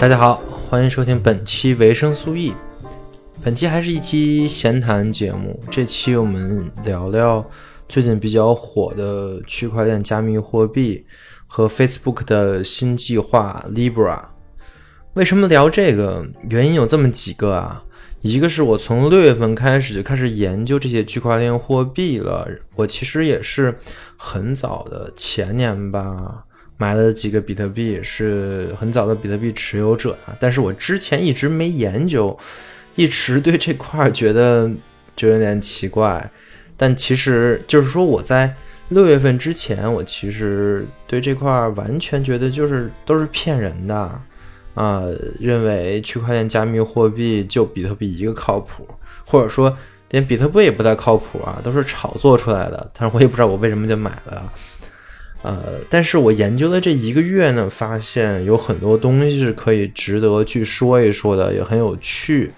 大家好，欢迎收听本期维生素 E。本期还是一期闲谈节目，这期我们聊聊最近比较火的区块链加密货币和 Facebook 的新计划 Libra。为什么聊这个？原因有这么几个啊。一个是我从六月份开始就开始研究这些区块链货币了，我其实也是很早的前年吧。买了几个比特币，是很早的比特币持有者啊，但是我之前一直没研究，一直对这块觉得就有点奇怪。但其实就是说，我在六月份之前，我其实对这块完全觉得就是都是骗人的啊，认为区块链加密货币就比特币一个靠谱，或者说连比特币也不太靠谱啊，都是炒作出来的。但是我也不知道我为什么就买了。呃，但是我研究了这一个月呢，发现有很多东西是可以值得去说一说的，也很有趣。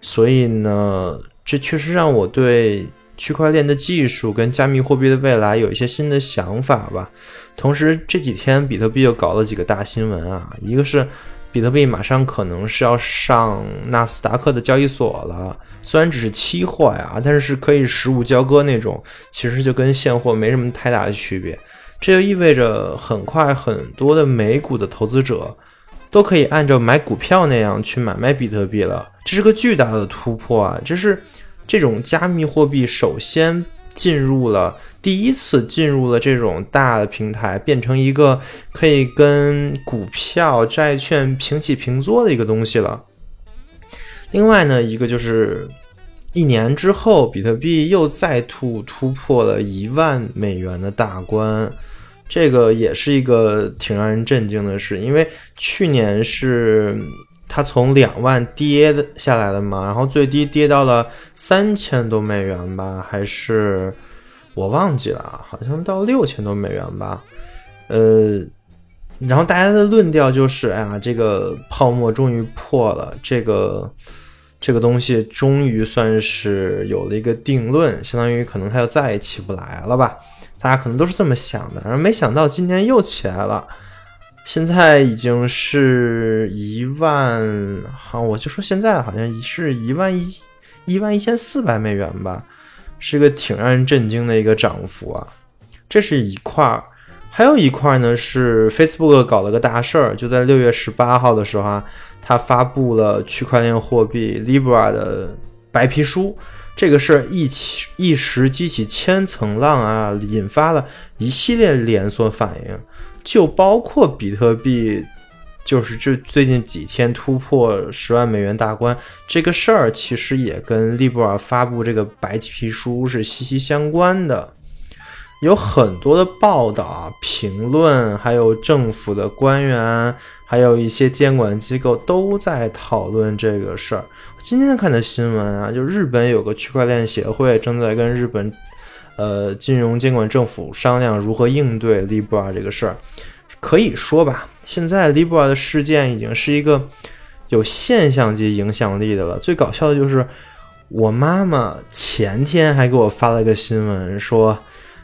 所以呢，这确实让我对区块链的技术跟加密货币的未来有一些新的想法吧。同时这几天比特币又搞了几个大新闻啊，一个是比特币马上可能是要上纳斯达克的交易所了，虽然只是期货呀，但是是可以实物交割那种，其实就跟现货没什么太大的区别。这就意味着，很快很多的美股的投资者都可以按照买股票那样去买卖比特币了。这是个巨大的突破啊！这是这种加密货币首先进入了第一次进入了这种大的平台，变成一个可以跟股票、债券平起平坐的一个东西了。另外呢，一个就是一年之后，比特币又再突突破了一万美元的大关。这个也是一个挺让人震惊的事，因为去年是它从两万跌下来的嘛，然后最低跌到了三千多美元吧，还是我忘记了，好像到六千多美元吧。呃，然后大家的论调就是，哎呀，这个泡沫终于破了，这个这个东西终于算是有了一个定论，相当于可能它就再也起不来了吧。大家可能都是这么想的，然后没想到今年又起来了，现在已经是一万，好，我就说现在好像是一万一一万一千四百美元吧，是个挺让人震惊的一个涨幅啊。这是一块儿，还有一块呢是 Facebook 搞了个大事儿，就在六月十八号的时候啊，他发布了区块链货币 Libra 的白皮书。这个事儿一起一时激起千层浪啊，引发了一系列连锁反应，就包括比特币，就是这最近几天突破十万美元大关这个事儿，其实也跟利布尔发布这个白皮书是息息相关的。有很多的报道、评论，还有政府的官员，还有一些监管机构都在讨论这个事儿。今天看的新闻啊，就日本有个区块链协会正在跟日本，呃，金融监管政府商量如何应对 Libra 这个事儿。可以说吧，现在 Libra 的事件已经是一个有现象级影响力的了。最搞笑的就是，我妈妈前天还给我发了个新闻说。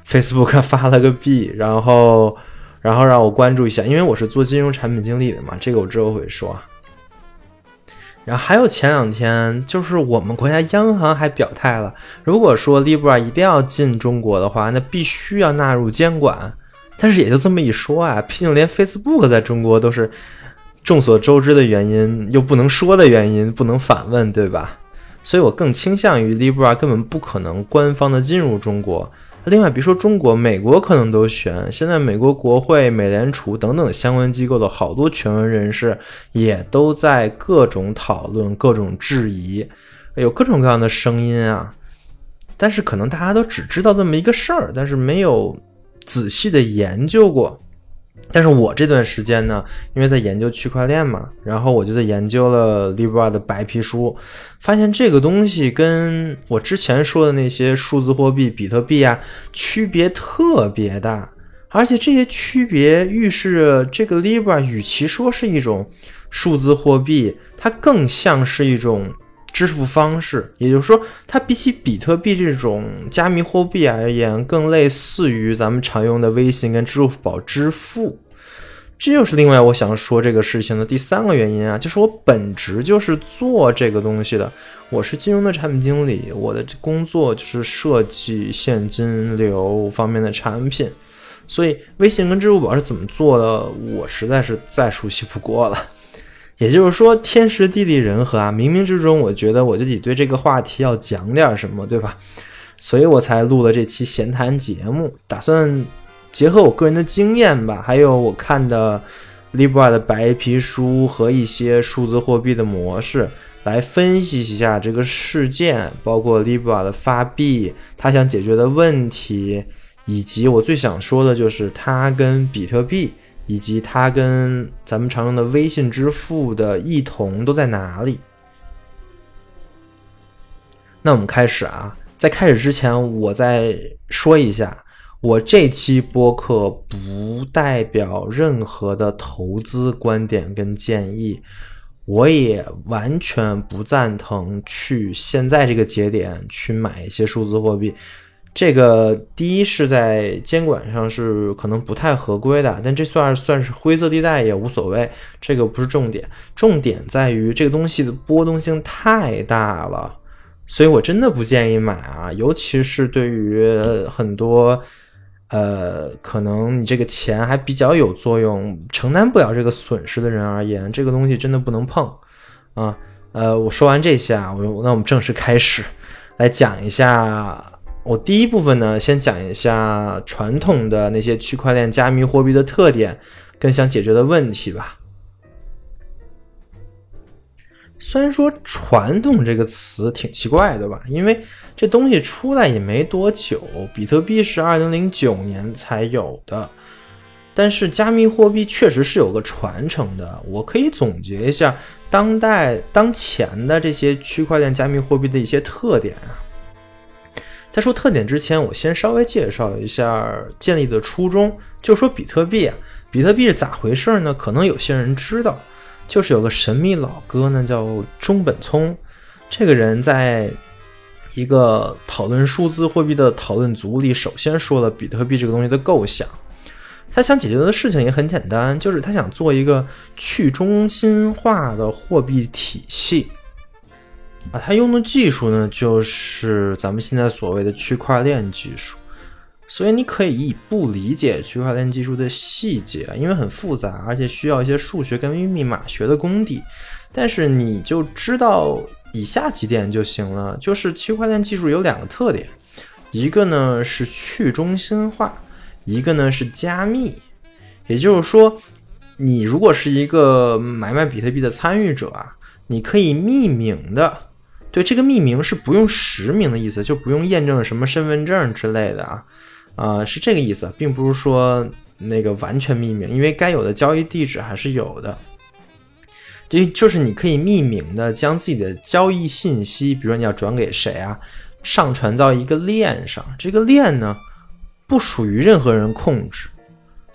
Facebook 发了个币，然后，然后让我关注一下，因为我是做金融产品经理的嘛，这个我之后会说。然后还有前两天，就是我们国家央行还表态了，如果说 Libra 一定要进中国的话，那必须要纳入监管。但是也就这么一说啊，毕竟连 Facebook 在中国都是众所周知的原因，又不能说的原因，不能反问，对吧？所以我更倾向于 Libra 根本不可能官方的进入中国。另外，别说中国，美国可能都悬。现在，美国国会、美联储等等相关机构的好多权威人士也都在各种讨论、各种质疑，有各种各样的声音啊。但是，可能大家都只知道这么一个事儿，但是没有仔细的研究过。但是我这段时间呢，因为在研究区块链嘛，然后我就在研究了 Libra 的白皮书，发现这个东西跟我之前说的那些数字货币、比特币啊，区别特别大，而且这些区别预示着这个 Libra 与其说是一种数字货币，它更像是一种。支付方式，也就是说，它比起比特币这种加密货币而言，更类似于咱们常用的微信跟支付宝支付。这就是另外我想说这个事情的第三个原因啊，就是我本职就是做这个东西的，我是金融的产品经理，我的工作就是设计现金流方面的产品，所以微信跟支付宝是怎么做的，我实在是再熟悉不过了。也就是说，天时地利人和啊，冥冥之中，我觉得我就得对这个话题要讲点什么，对吧？所以我才录了这期闲谈节目，打算。结合我个人的经验吧，还有我看的 Libra 的白皮书和一些数字货币的模式，来分析一下这个事件，包括 Libra 的发币，它想解决的问题，以及我最想说的就是它跟比特币，以及它跟咱们常用的微信支付的异同都在哪里。那我们开始啊，在开始之前，我再说一下。我这期播客不代表任何的投资观点跟建议，我也完全不赞同去现在这个节点去买一些数字货币。这个第一是在监管上是可能不太合规的，但这算算是灰色地带也无所谓，这个不是重点，重点在于这个东西的波动性太大了，所以我真的不建议买啊，尤其是对于很多。呃，可能你这个钱还比较有作用，承担不了这个损失的人而言，这个东西真的不能碰啊。呃，我说完这些啊，我那我们正式开始来讲一下。我第一部分呢，先讲一下传统的那些区块链加密货币的特点跟想解决的问题吧。虽然说“传统”这个词挺奇怪的吧，因为这东西出来也没多久，比特币是二零零九年才有的，但是加密货币确实是有个传承的。我可以总结一下当代当前的这些区块链加密货币的一些特点啊。在说特点之前，我先稍微介绍一下建立的初衷，就说比特币啊，比特币是咋回事呢？可能有些人知道。就是有个神秘老哥呢，叫中本聪，这个人在一个讨论数字货币的讨论组里，首先说了比特币这个东西的构想。他想解决的事情也很简单，就是他想做一个去中心化的货币体系。啊，他用的技术呢，就是咱们现在所谓的区块链技术。所以你可以不理解区块链技术的细节，因为很复杂，而且需要一些数学跟密码学的功底。但是你就知道以下几点就行了，就是区块链技术有两个特点，一个呢是去中心化，一个呢是加密。也就是说，你如果是一个买卖比特币的参与者啊，你可以匿名的，对这个匿名是不用实名的意思，就不用验证什么身份证之类的啊。啊，是这个意思，并不是说那个完全匿名，因为该有的交易地址还是有的。就就是你可以匿名的将自己的交易信息，比如说你要转给谁啊，上传到一个链上，这个链呢不属于任何人控制。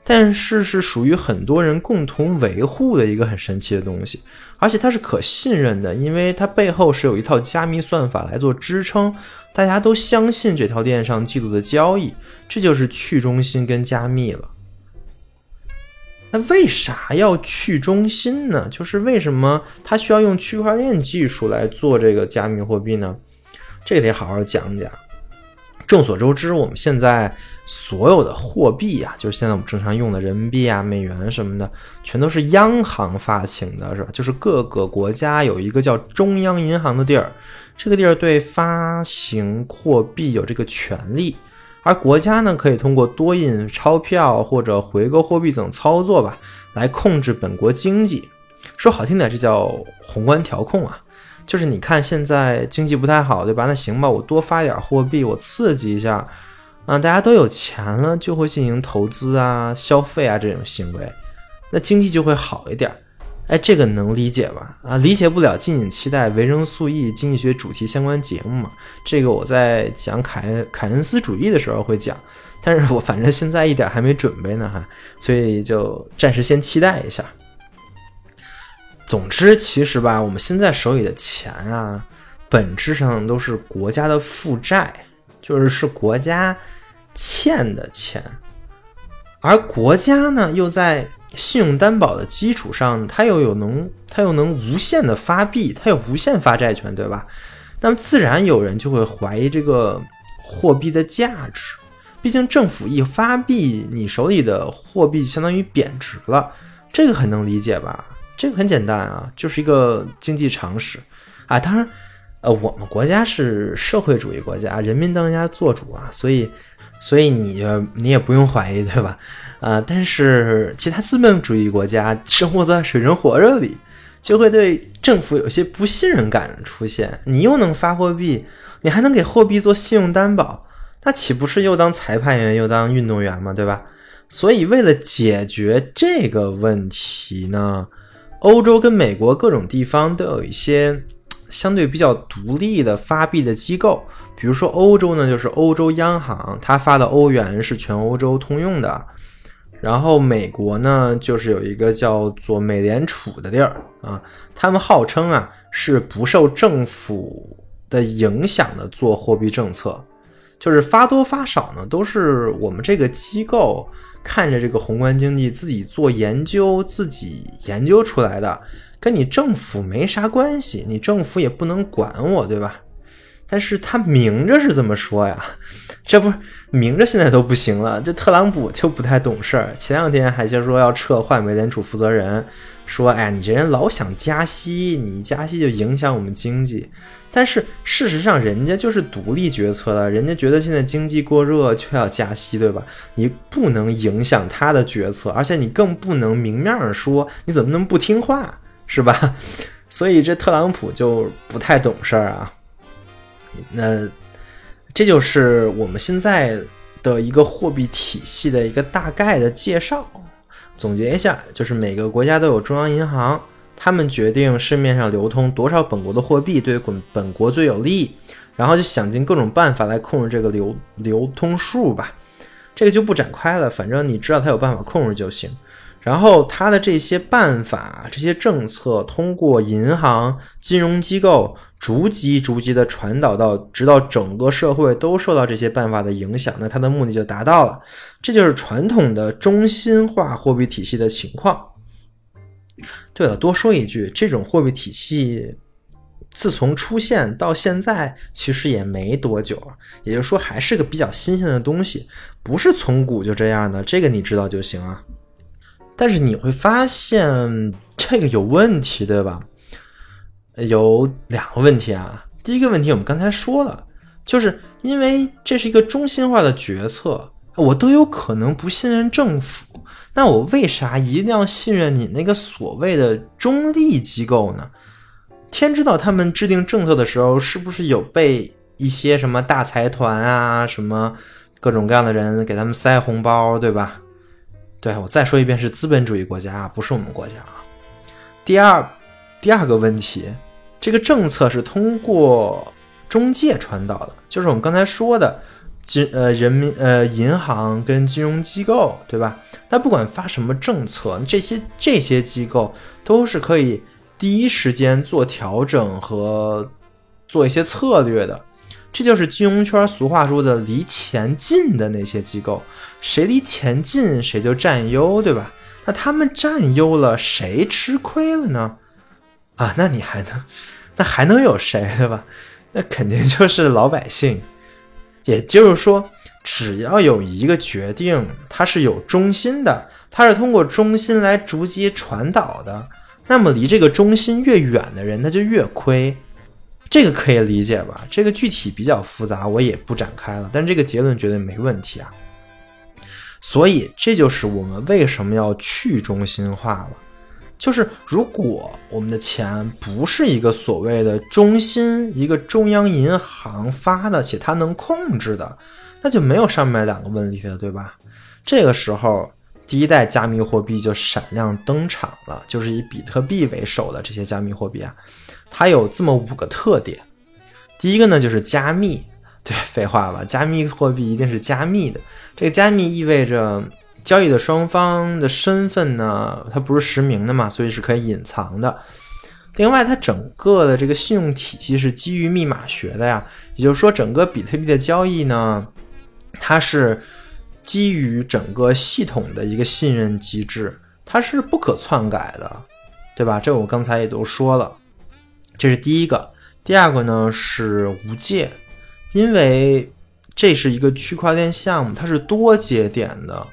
但是是属于很多人共同维护的一个很神奇的东西，而且它是可信任的，因为它背后是有一套加密算法来做支撑，大家都相信这条链上记录的交易，这就是去中心跟加密了。那为啥要去中心呢？就是为什么它需要用区块链技术来做这个加密货币呢？这得好好讲讲。众所周知，我们现在所有的货币啊，就是现在我们正常用的人民币啊、美元什么的，全都是央行发行的，是吧？就是各个国家有一个叫中央银行的地儿，这个地儿对发行货币有这个权利，而国家呢，可以通过多印钞票或者回购货币等操作吧，来控制本国经济。说好听点，这叫宏观调控啊。就是你看现在经济不太好，对吧？那行吧，我多发点货币，我刺激一下，啊，大家都有钱了，就会进行投资啊、消费啊这种行为，那经济就会好一点。哎，这个能理解吧？啊，理解不了，敬请期待维生素 E 经济学主题相关节目嘛。这个我在讲凯恩凯恩斯主义的时候会讲，但是我反正现在一点还没准备呢哈，所以就暂时先期待一下。总之，其实吧，我们现在手里的钱啊，本质上都是国家的负债，就是是国家欠的钱，而国家呢，又在信用担保的基础上，它又有能，它又能无限的发币，它有无限发债权，对吧？那么自然有人就会怀疑这个货币的价值。毕竟政府一发币，你手里的货币相当于贬值了，这个很能理解吧？这个很简单啊，就是一个经济常识啊。当然，呃，我们国家是社会主义国家，人民当家作主啊，所以，所以你你也不用怀疑，对吧？啊，但是其他资本主义国家生活在水深火热里，就会对政府有些不信任感出现。你又能发货币，你还能给货币做信用担保。那岂不是又当裁判员又当运动员嘛？对吧？所以为了解决这个问题呢，欧洲跟美国各种地方都有一些相对比较独立的发币的机构。比如说欧洲呢，就是欧洲央行，它发的欧元是全欧洲通用的。然后美国呢，就是有一个叫做美联储的地儿啊，他们号称啊是不受政府的影响的做货币政策。就是发多发少呢，都是我们这个机构看着这个宏观经济自己做研究，自己研究出来的，跟你政府没啥关系，你政府也不能管我，对吧？但是他明着是这么说呀，这不明着现在都不行了，这特朗普就不太懂事儿，前两天还就说要撤换美联储负责人，说哎，你这人老想加息，你加息就影响我们经济。但是事实上，人家就是独立决策的，人家觉得现在经济过热就要加息，对吧？你不能影响他的决策，而且你更不能明面上说你怎么能不听话，是吧？所以这特朗普就不太懂事儿啊。那这就是我们现在的一个货币体系的一个大概的介绍。总结一下，就是每个国家都有中央银行。他们决定市面上流通多少本国的货币对本本国最有利，然后就想尽各种办法来控制这个流流通数吧。这个就不展开了，反正你知道他有办法控制就行。然后他的这些办法、这些政策，通过银行、金融机构逐级逐级的传导到，直到整个社会都受到这些办法的影响，那他的目的就达到了。这就是传统的中心化货币体系的情况。对了，多说一句，这种货币体系自从出现到现在，其实也没多久，也就是说还是个比较新鲜的东西，不是从古就这样的，这个你知道就行啊。但是你会发现这个有问题，对吧？有两个问题啊。第一个问题我们刚才说了，就是因为这是一个中心化的决策，我都有可能不信任政府。那我为啥一定要信任你那个所谓的中立机构呢？天知道他们制定政策的时候是不是有被一些什么大财团啊、什么各种各样的人给他们塞红包，对吧？对我再说一遍，是资本主义国家，不是我们国家啊。第二，第二个问题，这个政策是通过中介传导的，就是我们刚才说的。金呃人民呃银行跟金融机构对吧？那不管发什么政策，这些这些机构都是可以第一时间做调整和做一些策略的。这就是金融圈俗话说的“离钱近的那些机构”，谁离钱近谁就占优，对吧？那他们占优了，谁吃亏了呢？啊，那你还能那还能有谁对吧？那肯定就是老百姓。也就是说，只要有一个决定，它是有中心的，它是通过中心来逐级传导的，那么离这个中心越远的人，他就越亏。这个可以理解吧？这个具体比较复杂，我也不展开了。但这个结论绝对没问题啊。所以这就是我们为什么要去中心化了。就是如果我们的钱不是一个所谓的中心、一个中央银行发的，且它能控制的，那就没有上面两个问题了，对吧？这个时候，第一代加密货币就闪亮登场了，就是以比特币为首的这些加密货币啊，它有这么五个特点。第一个呢，就是加密。对，废话吧，加密货币一定是加密的。这个加密意味着。交易的双方的身份呢，它不是实名的嘛，所以是可以隐藏的。另外，它整个的这个信用体系是基于密码学的呀，也就是说，整个比特币的交易呢，它是基于整个系统的一个信任机制。它是不可篡改的，对吧？这我刚才也都说了，这是第一个。第二个呢是无界，因为这是一个区块链项目，它是多节点的，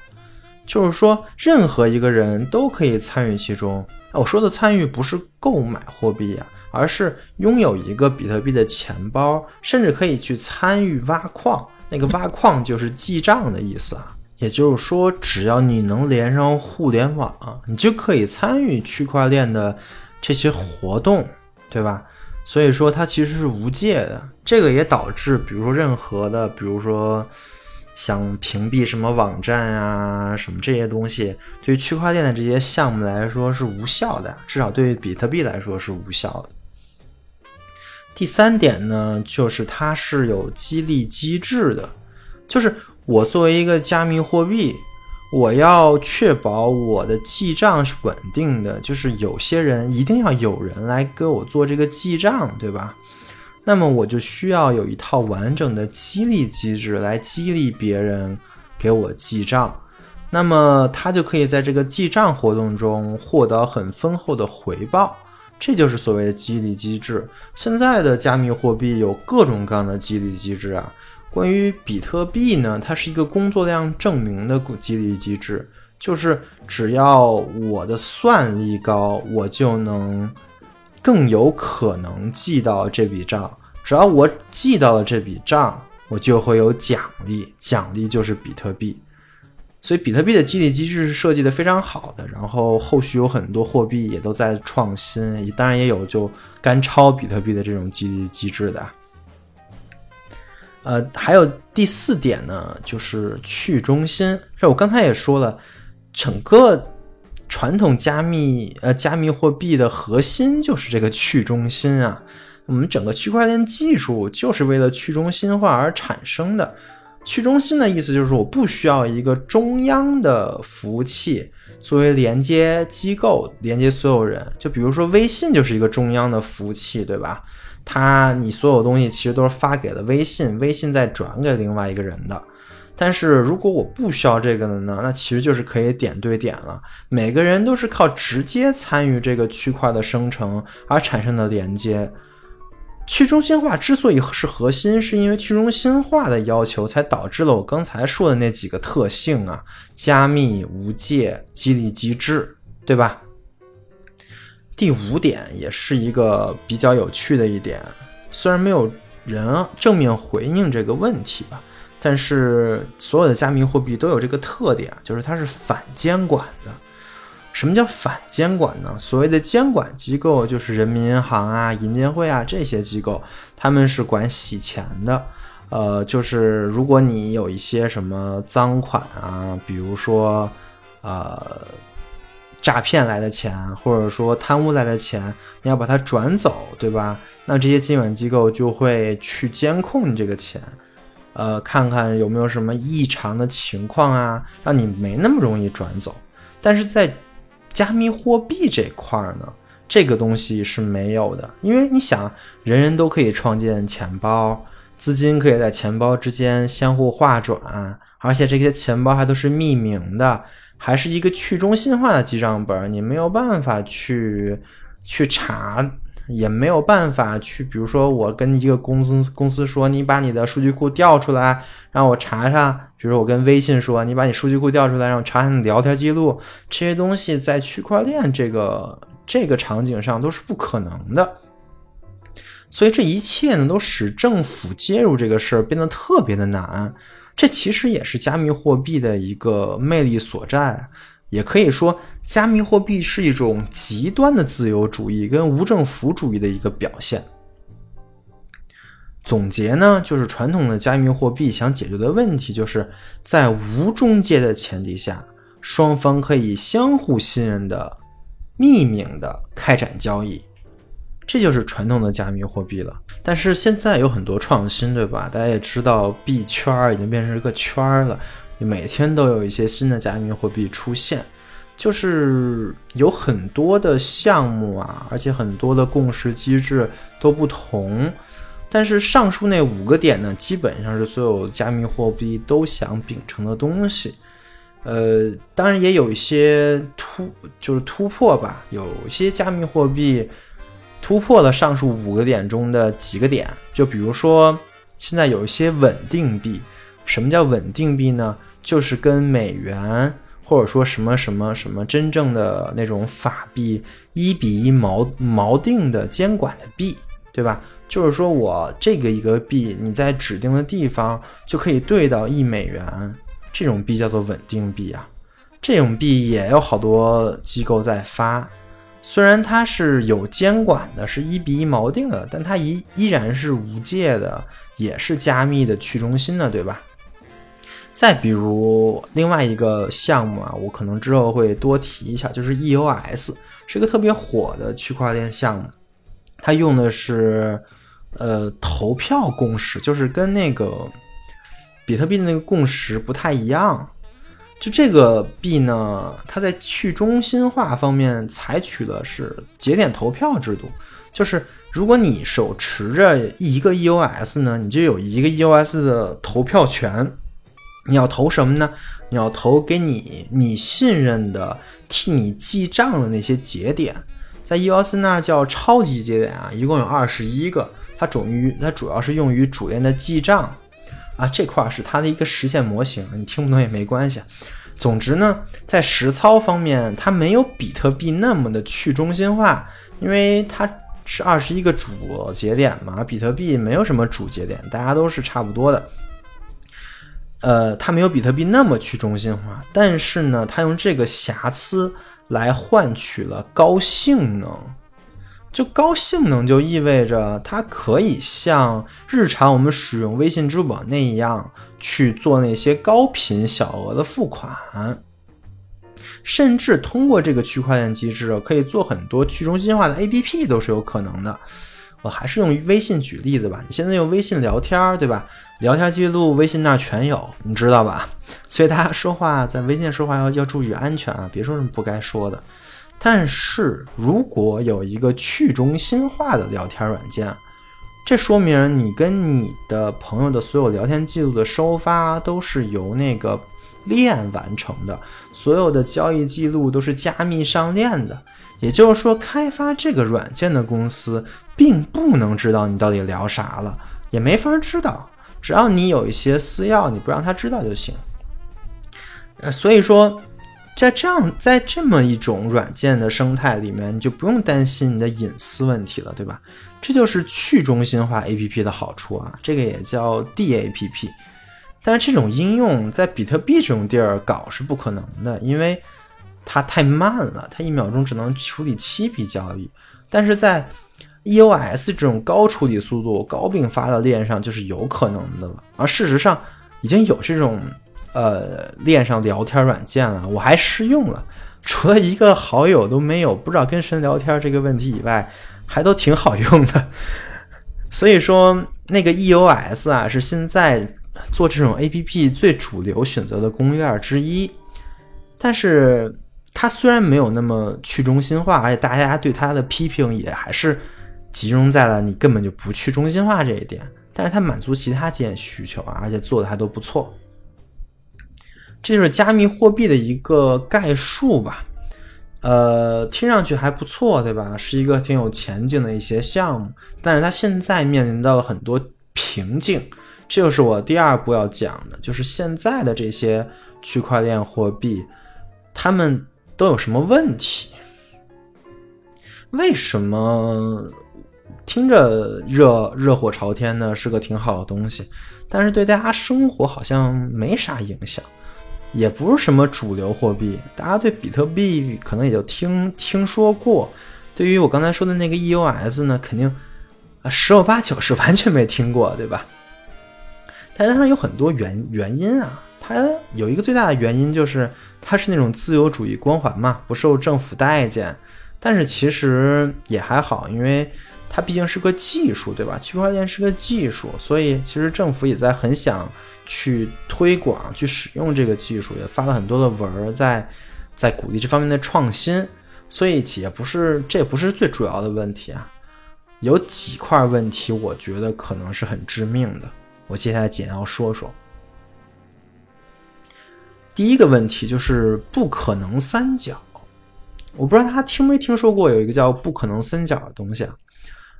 就是说任何一个人都可以参与其中。我说的参与不是购买货币啊，而是拥有一个比特币的钱包，甚至可以去参与挖矿。那个挖矿就是记账的意思啊，也就是说，只要你能连上互联网，你就可以参与区块链的这些活动，对吧？所以说它其实是无界的，这个也导致，比如说任何的，比如说想屏蔽什么网站啊，什么这些东西，对于区块链的这些项目来说是无效的，至少对比特币来说是无效的。第三点呢，就是它是有激励机制的，就是我作为一个加密货币。我要确保我的记账是稳定的，就是有些人一定要有人来给我做这个记账，对吧？那么我就需要有一套完整的激励机制来激励别人给我记账，那么他就可以在这个记账活动中获得很丰厚的回报，这就是所谓的激励机制。现在的加密货币有各种各样的激励机制啊。关于比特币呢，它是一个工作量证明的激励机制，就是只要我的算力高，我就能更有可能记到这笔账。只要我记到了这笔账，我就会有奖励，奖励就是比特币。所以，比特币的激励机制是设计的非常好的。然后，后续有很多货币也都在创新，当然也有就干抄比特币的这种激励机制的。呃，还有第四点呢，就是去中心。这我刚才也说了，整个传统加密呃加密货币的核心就是这个去中心啊。我们整个区块链技术就是为了去中心化而产生的。去中心的意思就是我不需要一个中央的服务器作为连接机构，连接所有人。就比如说微信就是一个中央的服务器，对吧？它，你所有东西其实都是发给了微信，微信再转给另外一个人的。但是如果我不需要这个的呢？那其实就是可以点对点了。每个人都是靠直接参与这个区块的生成而产生的连接。去中心化之所以是核心，是因为去中心化的要求才导致了我刚才说的那几个特性啊：加密、无界、激励机制，对吧？第五点也是一个比较有趣的一点，虽然没有人正面回应这个问题吧，但是所有的加密货币都有这个特点，就是它是反监管的。什么叫反监管呢？所谓的监管机构就是人民银行啊、银监会啊这些机构，他们是管洗钱的。呃，就是如果你有一些什么赃款啊，比如说，呃。诈骗来的钱，或者说贪污来的钱，你要把它转走，对吧？那这些监管机构就会去监控你这个钱，呃，看看有没有什么异常的情况啊，让你没那么容易转走。但是在加密货币这块呢，这个东西是没有的，因为你想，人人都可以创建钱包，资金可以在钱包之间相互划转，而且这些钱包还都是匿名的。还是一个去中心化的记账本，你没有办法去去查，也没有办法去，比如说我跟一个公司公司说，你把你的数据库调出来，让我查查。比如说我跟微信说，你把你数据库调出来，让我查查你聊天记录。这些东西在区块链这个这个场景上都是不可能的。所以这一切呢，都使政府介入这个事儿变得特别的难。这其实也是加密货币的一个魅力所在，也可以说，加密货币是一种极端的自由主义跟无政府主义的一个表现。总结呢，就是传统的加密货币想解决的问题，就是在无中介的前提下，双方可以相互信任的、匿名的开展交易。这就是传统的加密货币了，但是现在有很多创新，对吧？大家也知道，币圈已经变成一个圈了，每天都有一些新的加密货币出现，就是有很多的项目啊，而且很多的共识机制都不同。但是上述那五个点呢，基本上是所有加密货币都想秉承的东西。呃，当然也有一些突就是突破吧，有些加密货币突破了上述五个点中的几个点，就比如说现在有一些稳定币。什么叫稳定币呢？就是跟美元或者说什么什么什么真正的那种法币一比一锚锚定的监管的币，对吧？就是说我这个一个币，你在指定的地方就可以兑到一美元，这种币叫做稳定币啊。这种币也有好多机构在发，虽然它是有监管的，是一比一锚定的，但它依依然是无界的，也是加密的、去中心的，对吧？再比如另外一个项目啊，我可能之后会多提一下，就是 EOS，是一个特别火的区块链项目，它用的是呃投票共识，就是跟那个比特币的那个共识不太一样。就这个币呢，它在去中心化方面采取的是节点投票制度，就是如果你手持着一个 EOS 呢，你就有一个 EOS 的投票权。你要投什么呢？你要投给你你信任的替你记账的那些节点，在 EOS 那叫超级节点啊，一共有二十一个，它主于它主要是用于主链的记账啊，这块是它的一个实现模型，你听不懂也没关系。总之呢，在实操方面，它没有比特币那么的去中心化，因为它是二十一个主节点嘛，比特币没有什么主节点，大家都是差不多的。呃，它没有比特币那么去中心化，但是呢，它用这个瑕疵来换取了高性能。就高性能就意味着它可以像日常我们使用微信、支付宝那样去做那些高频小额的付款，甚至通过这个区块链机制可以做很多去中心化的 APP 都是有可能的。我还是用微信举例子吧，你现在用微信聊天，对吧？聊天记录微信那全有，你知道吧？所以大家说话在微信说话要要注意安全啊，别说什么不该说的。但是如果有一个去中心化的聊天软件，这说明你跟你的朋友的所有聊天记录的收发都是由那个链完成的，所有的交易记录都是加密上链的。也就是说，开发这个软件的公司并不能知道你到底聊啥了，也没法知道。只要你有一些私钥，你不让他知道就行。呃，所以说，在这样在这么一种软件的生态里面，你就不用担心你的隐私问题了，对吧？这就是去中心化 APP 的好处啊，这个也叫 DAPP。但是这种应用在比特币这种地儿搞是不可能的，因为它太慢了，它一秒钟只能处理七笔交易。但是在 EOS 这种高处理速度、高并发的链上就是有可能的了，而事实上已经有这种呃链上聊天软件了，我还试用了，除了一个好友都没有，不知道跟谁聊天这个问题以外，还都挺好用的。所以说，那个 EOS 啊是现在做这种 APP 最主流选择的公链之一，但是它虽然没有那么去中心化，而且大家对它的批评也还是。集中在了你根本就不去中心化这一点，但是它满足其他几点需求啊，而且做的还都不错。这就是加密货币的一个概述吧，呃，听上去还不错，对吧？是一个挺有前景的一些项目，但是它现在面临到了很多瓶颈，这就是我第二步要讲的，就是现在的这些区块链货币，它们都有什么问题？为什么？听着热热火朝天的是个挺好的东西，但是对大家生活好像没啥影响，也不是什么主流货币。大家对比特币可能也就听听说过，对于我刚才说的那个 EOS 呢，肯定啊十有八九是 完全没听过，对吧？但是它有很多原原因啊，它有一个最大的原因就是它是那种自由主义光环嘛，不受政府待见。但是其实也还好，因为。它毕竟是个技术，对吧？区块链是个技术，所以其实政府也在很想去推广、去使用这个技术，也发了很多的文儿，在在鼓励这方面的创新。所以企业不是这也不是最主要的问题啊，有几块问题，我觉得可能是很致命的。我接下来简要说说。第一个问题就是不可能三角。我不知道大家听没听说过有一个叫不可能三角的东西啊？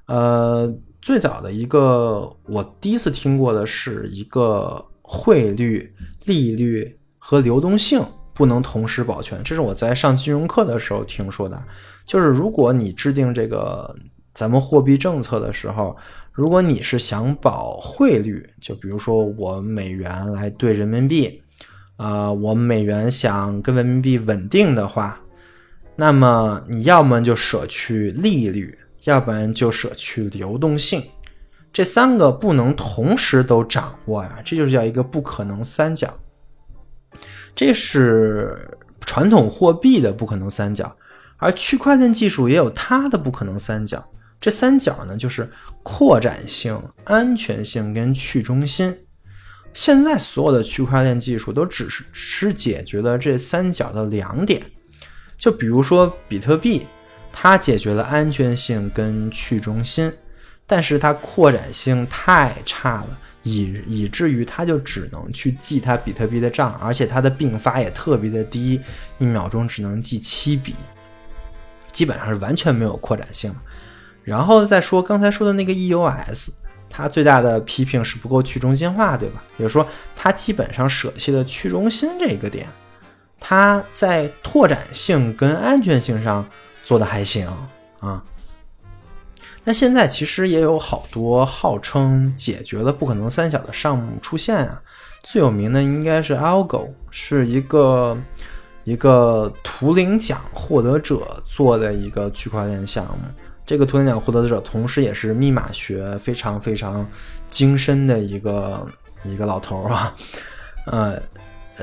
呃，最早的一个我第一次听过的是一个汇率、利率和流动性不能同时保全，这是我在上金融课的时候听说的。就是如果你制定这个咱们货币政策的时候，如果你是想保汇率，就比如说我美元来兑人民币，啊，我美元想跟人民币稳定的话。那么你要么就舍去利率，要不然就舍去流动性，这三个不能同时都掌握呀，这就叫一个不可能三角。这是传统货币的不可能三角，而区块链技术也有它的不可能三角。这三角呢，就是扩展性、安全性跟去中心。现在所有的区块链技术都只是是解决了这三角的两点。就比如说比特币，它解决了安全性跟去中心，但是它扩展性太差了，以以至于它就只能去记它比特币的账，而且它的并发也特别的低，一秒钟只能记七笔，基本上是完全没有扩展性。然后再说刚才说的那个 EUS，它最大的批评是不够去中心化，对吧？也就是说，它基本上舍弃了去中心这个点。它在拓展性跟安全性上做的还行啊，那现在其实也有好多号称解决了不可能三角的项目出现啊，最有名的应该是 Algo，是一个一个图灵奖获得者做的一个区块链项目。这个图灵奖获得者同时也是密码学非常非常精深的一个一个老头啊，呃。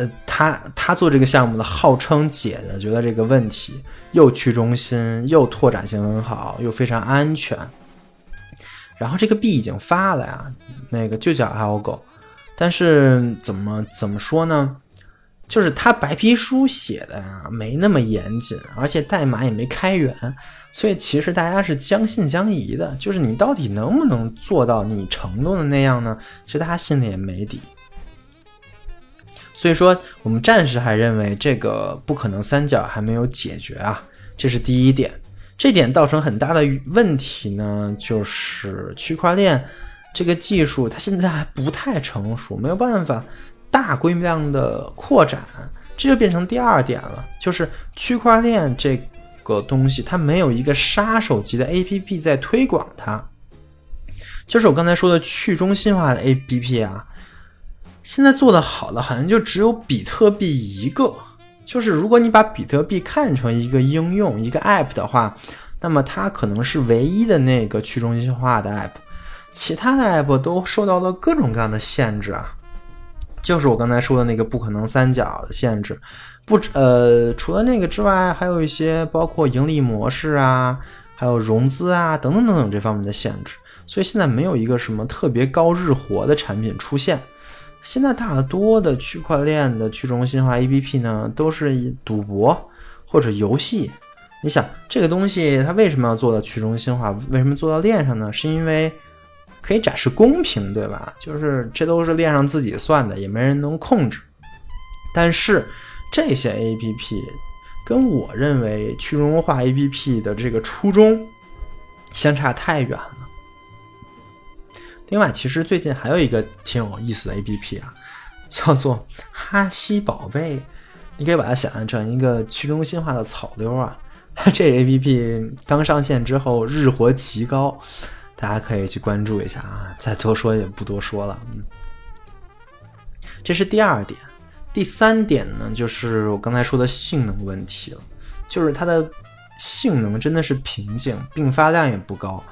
呃，他他做这个项目的号称解的，觉得这个问题，又去中心，又拓展性很好，又非常安全。然后这个币已经发了呀，那个就叫 Algo，但是怎么怎么说呢？就是他白皮书写的呀，没那么严谨，而且代码也没开源，所以其实大家是将信将疑的。就是你到底能不能做到你承诺的那样呢？其实大家心里也没底。所以说，我们暂时还认为这个不可能三角还没有解决啊，这是第一点。这点造成很大的问题呢，就是区块链这个技术它现在还不太成熟，没有办法大规模量的扩展，这就变成第二点了，就是区块链这个东西它没有一个杀手级的 APP 在推广它，就是我刚才说的去中心化的 APP 啊。现在做的好的好像就只有比特币一个，就是如果你把比特币看成一个应用、一个 App 的话，那么它可能是唯一的那个去中心化的 App，其他的 App 都受到了各种各样的限制啊，就是我刚才说的那个不可能三角的限制，不呃，除了那个之外，还有一些包括盈利模式啊，还有融资啊等等等等这方面的限制，所以现在没有一个什么特别高日活的产品出现。现在大多的区块链的去中心化 APP 呢，都是以赌博或者游戏。你想这个东西它为什么要做到去中心化？为什么做到链上呢？是因为可以展示公平，对吧？就是这都是链上自己算的，也没人能控制。但是这些 APP 跟我认为去中心化 APP 的这个初衷相差太远了。另外，其实最近还有一个挺有意思的 A P P 啊，叫做哈希宝贝。你可以把它想象成一个去中心化的草溜啊。这 A P P 刚上线之后日活极高，大家可以去关注一下啊。再多说也不多说了，嗯。这是第二点，第三点呢，就是我刚才说的性能问题了，就是它的性能真的是瓶颈，并发量也不高。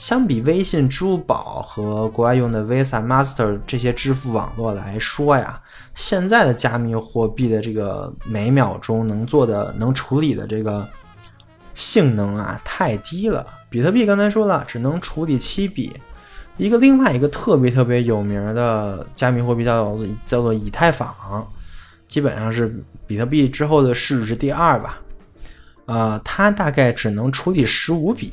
相比微信、支付宝和国外用的 Visa、Master 这些支付网络来说呀，现在的加密货币的这个每秒钟能做的、能处理的这个性能啊，太低了。比特币刚才说了，只能处理七笔。一个另外一个特别特别有名的加密货币叫做叫做以太坊，基本上是比特币之后的市值第二吧。呃，它大概只能处理十五笔。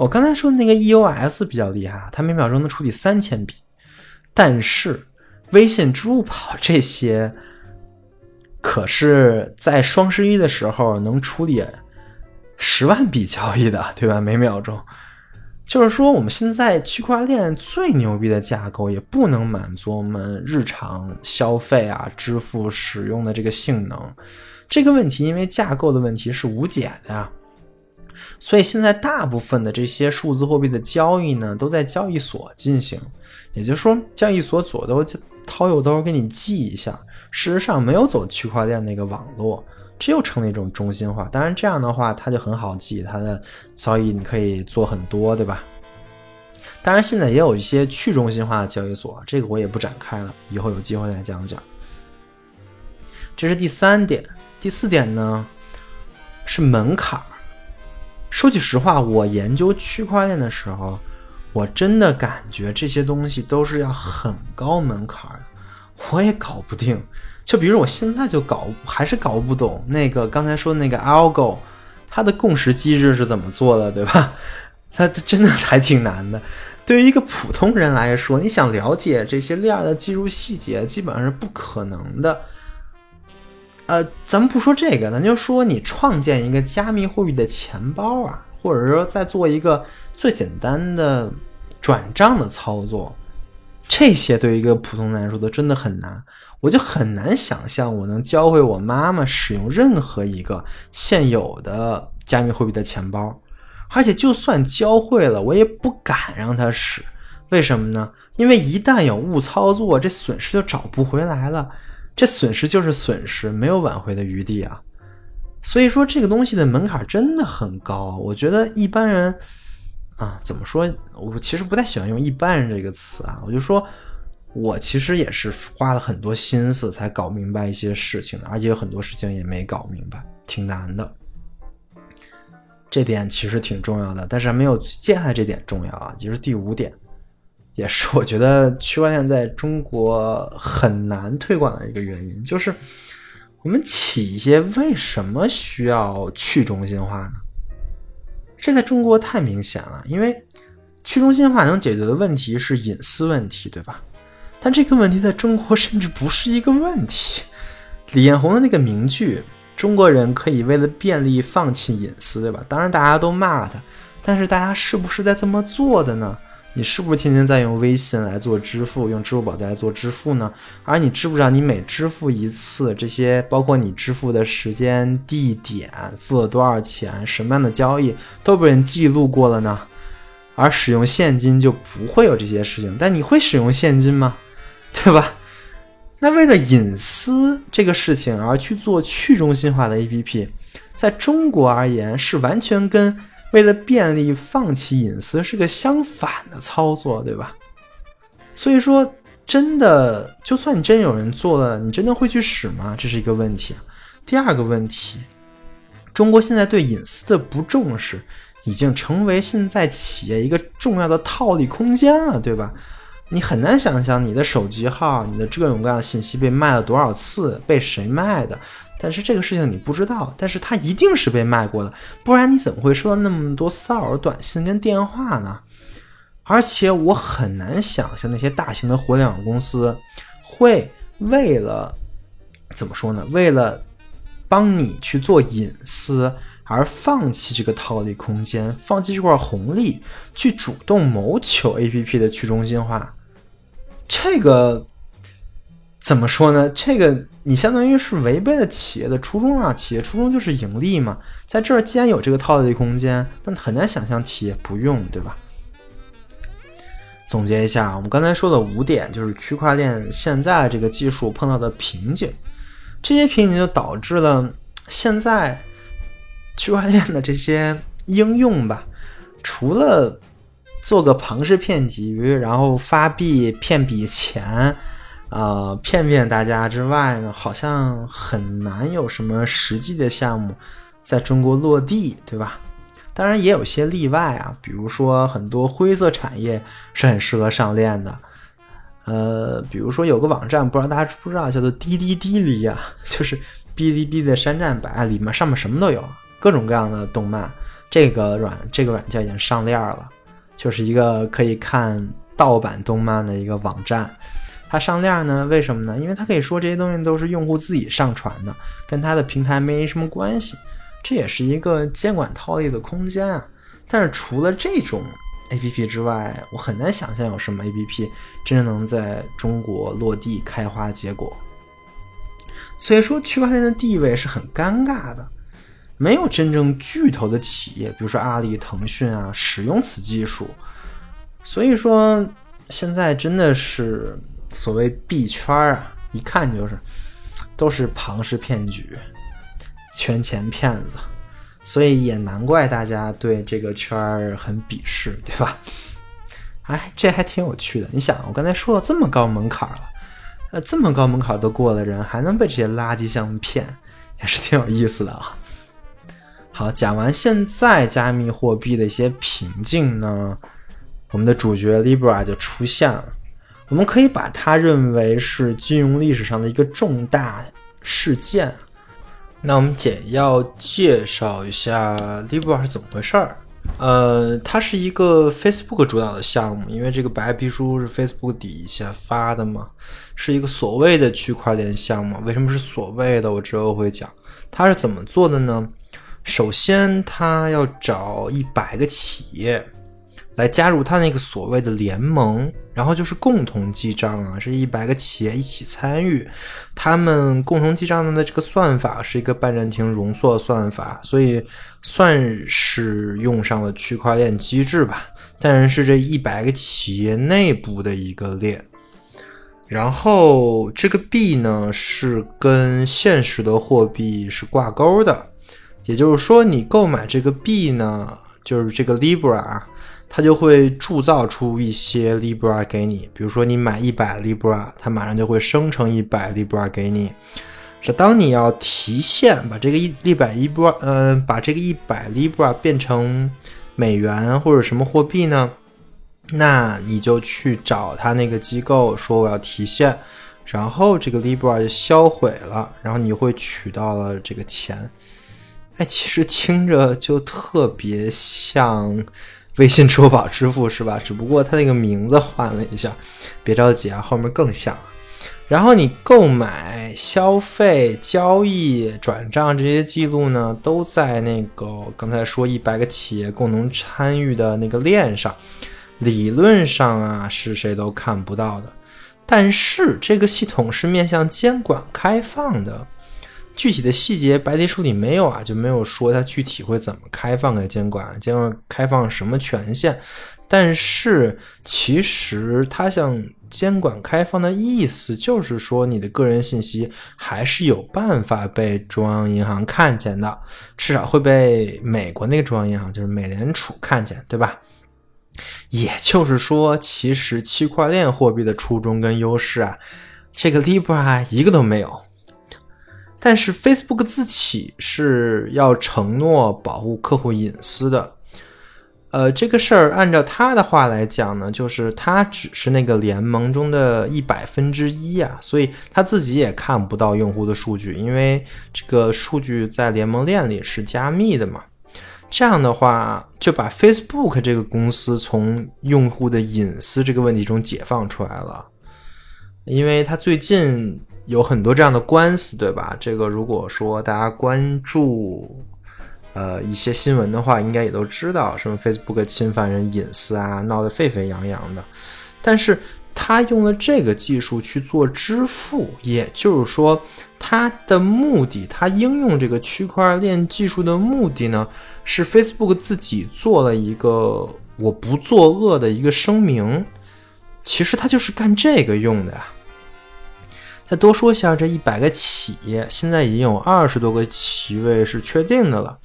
我刚才说的那个 EOS 比较厉害，它每秒钟能处理三千笔，但是微信、支付宝这些可是，在双十一的时候能处理十万笔交易的，对吧？每秒钟，就是说，我们现在区块链最牛逼的架构也不能满足我们日常消费啊、支付使用的这个性能。这个问题，因为架构的问题是无解的呀。所以现在大部分的这些数字货币的交易呢，都在交易所进行，也就是说，交易所左兜掏右兜给你记一下。事实上没有走区块链那个网络，这又成了一种中心化。当然这样的话，它就很好记，它的交易你可以做很多，对吧？当然现在也有一些去中心化的交易所，这个我也不展开了，以后有机会再讲讲。这是第三点，第四点呢是门槛。说句实话，我研究区块链的时候，我真的感觉这些东西都是要很高门槛的。我也搞不定，就比如我现在就搞还是搞不懂那个刚才说那个 algo，它的共识机制是怎么做的，对吧？它真的还挺难的。对于一个普通人来说，你想了解这些链的技术细节，基本上是不可能的。呃，咱们不说这个，咱就说你创建一个加密货币的钱包啊，或者说再做一个最简单的转账的操作。这些对于一个普通人来说都真的很难，我就很难想象我能教会我妈妈使用任何一个现有的加密货币的钱包，而且就算教会了，我也不敢让她使。为什么呢？因为一旦有误操作，这损失就找不回来了，这损失就是损失，没有挽回的余地啊。所以说，这个东西的门槛真的很高，我觉得一般人。啊，怎么说？我其实不太喜欢用“一般人”这个词啊。我就说，我其实也是花了很多心思才搞明白一些事情的，而且有很多事情也没搞明白，挺难的。这点其实挺重要的，但是还没有接下来这点重要啊。就是第五点，也是我觉得区块链在中国很难推广的一个原因，就是我们企业为什么需要去中心化呢？这在中国太明显了，因为去中心化能解决的问题是隐私问题，对吧？但这个问题在中国甚至不是一个问题。李彦宏的那个名句“中国人可以为了便利放弃隐私”，对吧？当然大家都骂他，但是大家是不是在这么做的呢？你是不是天天在用微信来做支付，用支付宝在做支付呢？而你知不知道，你每支付一次，这些包括你支付的时间、地点、付了多少钱、什么样的交易，都被人记录过了呢？而使用现金就不会有这些事情。但你会使用现金吗？对吧？那为了隐私这个事情而去做去中心化的 APP，在中国而言是完全跟。为了便利放弃隐私是个相反的操作，对吧？所以说，真的，就算你真有人做了，你真的会去使吗？这是一个问题。第二个问题，中国现在对隐私的不重视，已经成为现在企业一个重要的套利空间了，对吧？你很难想象你的手机号、你的各种各样的信息被卖了多少次，被谁卖的。但是这个事情你不知道，但是它一定是被卖过的，不然你怎么会收到那么多骚扰短信跟电话呢？而且我很难想象那些大型的互联网公司会为了怎么说呢？为了帮你去做隐私而放弃这个套利空间，放弃这块红利，去主动谋求 APP 的去中心化，这个。怎么说呢？这个你相当于是违背了企业的初衷啊！企业初衷就是盈利嘛。在这儿既然有这个套利空间，那很难想象企业不用，对吧？总结一下，我们刚才说的五点，就是区块链现在这个技术碰到的瓶颈，这些瓶颈就导致了现在区块链的这些应用吧，除了做个庞氏骗局，然后发币骗笔钱。啊，骗骗大家之外呢，好像很难有什么实际的项目在中国落地，对吧？当然也有些例外啊，比如说很多灰色产业是很适合上链的。呃，比如说有个网站，不知道大家知不知道，叫做滴滴滴哩啊，就是哔哩哔哩的山寨版，里面上面什么都有，各种各样的动漫。这个软这个软件已经上链了，就是一个可以看盗版动漫的一个网站。它上链呢？为什么呢？因为它可以说这些东西都是用户自己上传的，跟它的平台没什么关系。这也是一个监管套利的空间啊。但是除了这种 APP 之外，我很难想象有什么 APP 真正能在中国落地开花结果。所以说，区块链的地位是很尴尬的，没有真正巨头的企业，比如说阿里、腾讯啊，使用此技术。所以说，现在真的是所谓币圈啊，一看就是都是庞氏骗局、圈钱骗子。所以也难怪大家对这个圈儿很鄙视，对吧？哎，这还挺有趣的。你想，我刚才说了这么高门槛了，呃，这么高门槛都过的人，还能被这些垃圾项目骗，也是挺有意思的啊。好，讲完现在加密货币的一些瓶颈呢，我们的主角 Libra 就出现了。我们可以把它认为是金融历史上的一个重大事件。那我们简要介绍一下 Libra 是怎么回事儿。呃，它是一个 Facebook 主导的项目，因为这个白皮书是 Facebook 底下发的嘛，是一个所谓的区块链项目。为什么是所谓的？我之后会讲。它是怎么做的呢？首先，它要找一百个企业。来加入他那个所谓的联盟，然后就是共同记账啊，是一百个企业一起参与，他们共同记账的这个算法是一个半暂停容错算法，所以算是用上了区块链机制吧，但是这一百个企业内部的一个链，然后这个币呢是跟现实的货币是挂钩的，也就是说你购买这个币呢，就是这个 Libra 啊。它就会铸造出一些 Libra 给你，比如说你买一百 Libra，它马上就会生成一百 Libra 给你。是当你要提现，把这个一一百 Libra，嗯，把这个一百 Libra 变成美元或者什么货币呢？那你就去找他那个机构说我要提现，然后这个 Libra 就销毁了，然后你会取到了这个钱。哎，其实听着就特别像。微信、支付宝支付是吧？只不过它那个名字换了一下，别着急啊，后面更像。然后你购买、消费、交易、转账这些记录呢，都在那个刚才说一百个企业共同参与的那个链上。理论上啊，是谁都看不到的。但是这个系统是面向监管开放的。具体的细节白皮书里没有啊，就没有说它具体会怎么开放给监管，监管开放什么权限。但是其实它向监管开放的意思就是说，你的个人信息还是有办法被中央银行看见的，至少会被美国那个中央银行，就是美联储看见，对吧？也就是说，其实区块链货币的初衷跟优势啊，这个 Libra 一个都没有。但是 Facebook 自己是要承诺保护客户隐私的，呃，这个事儿按照他的话来讲呢，就是他只是那个联盟中的一百分之一啊，所以他自己也看不到用户的数据，因为这个数据在联盟链里是加密的嘛。这样的话，就把 Facebook 这个公司从用户的隐私这个问题中解放出来了，因为他最近。有很多这样的官司，对吧？这个如果说大家关注，呃，一些新闻的话，应该也都知道，什么 Facebook 侵犯人隐私啊，闹得沸沸扬扬的。但是他用了这个技术去做支付，也就是说，他的目的，他应用这个区块链技术的目的呢，是 Facebook 自己做了一个我不作恶的一个声明。其实他就是干这个用的呀。再多说一下，这一百个企业现在已经有二十多个席位是确定的了。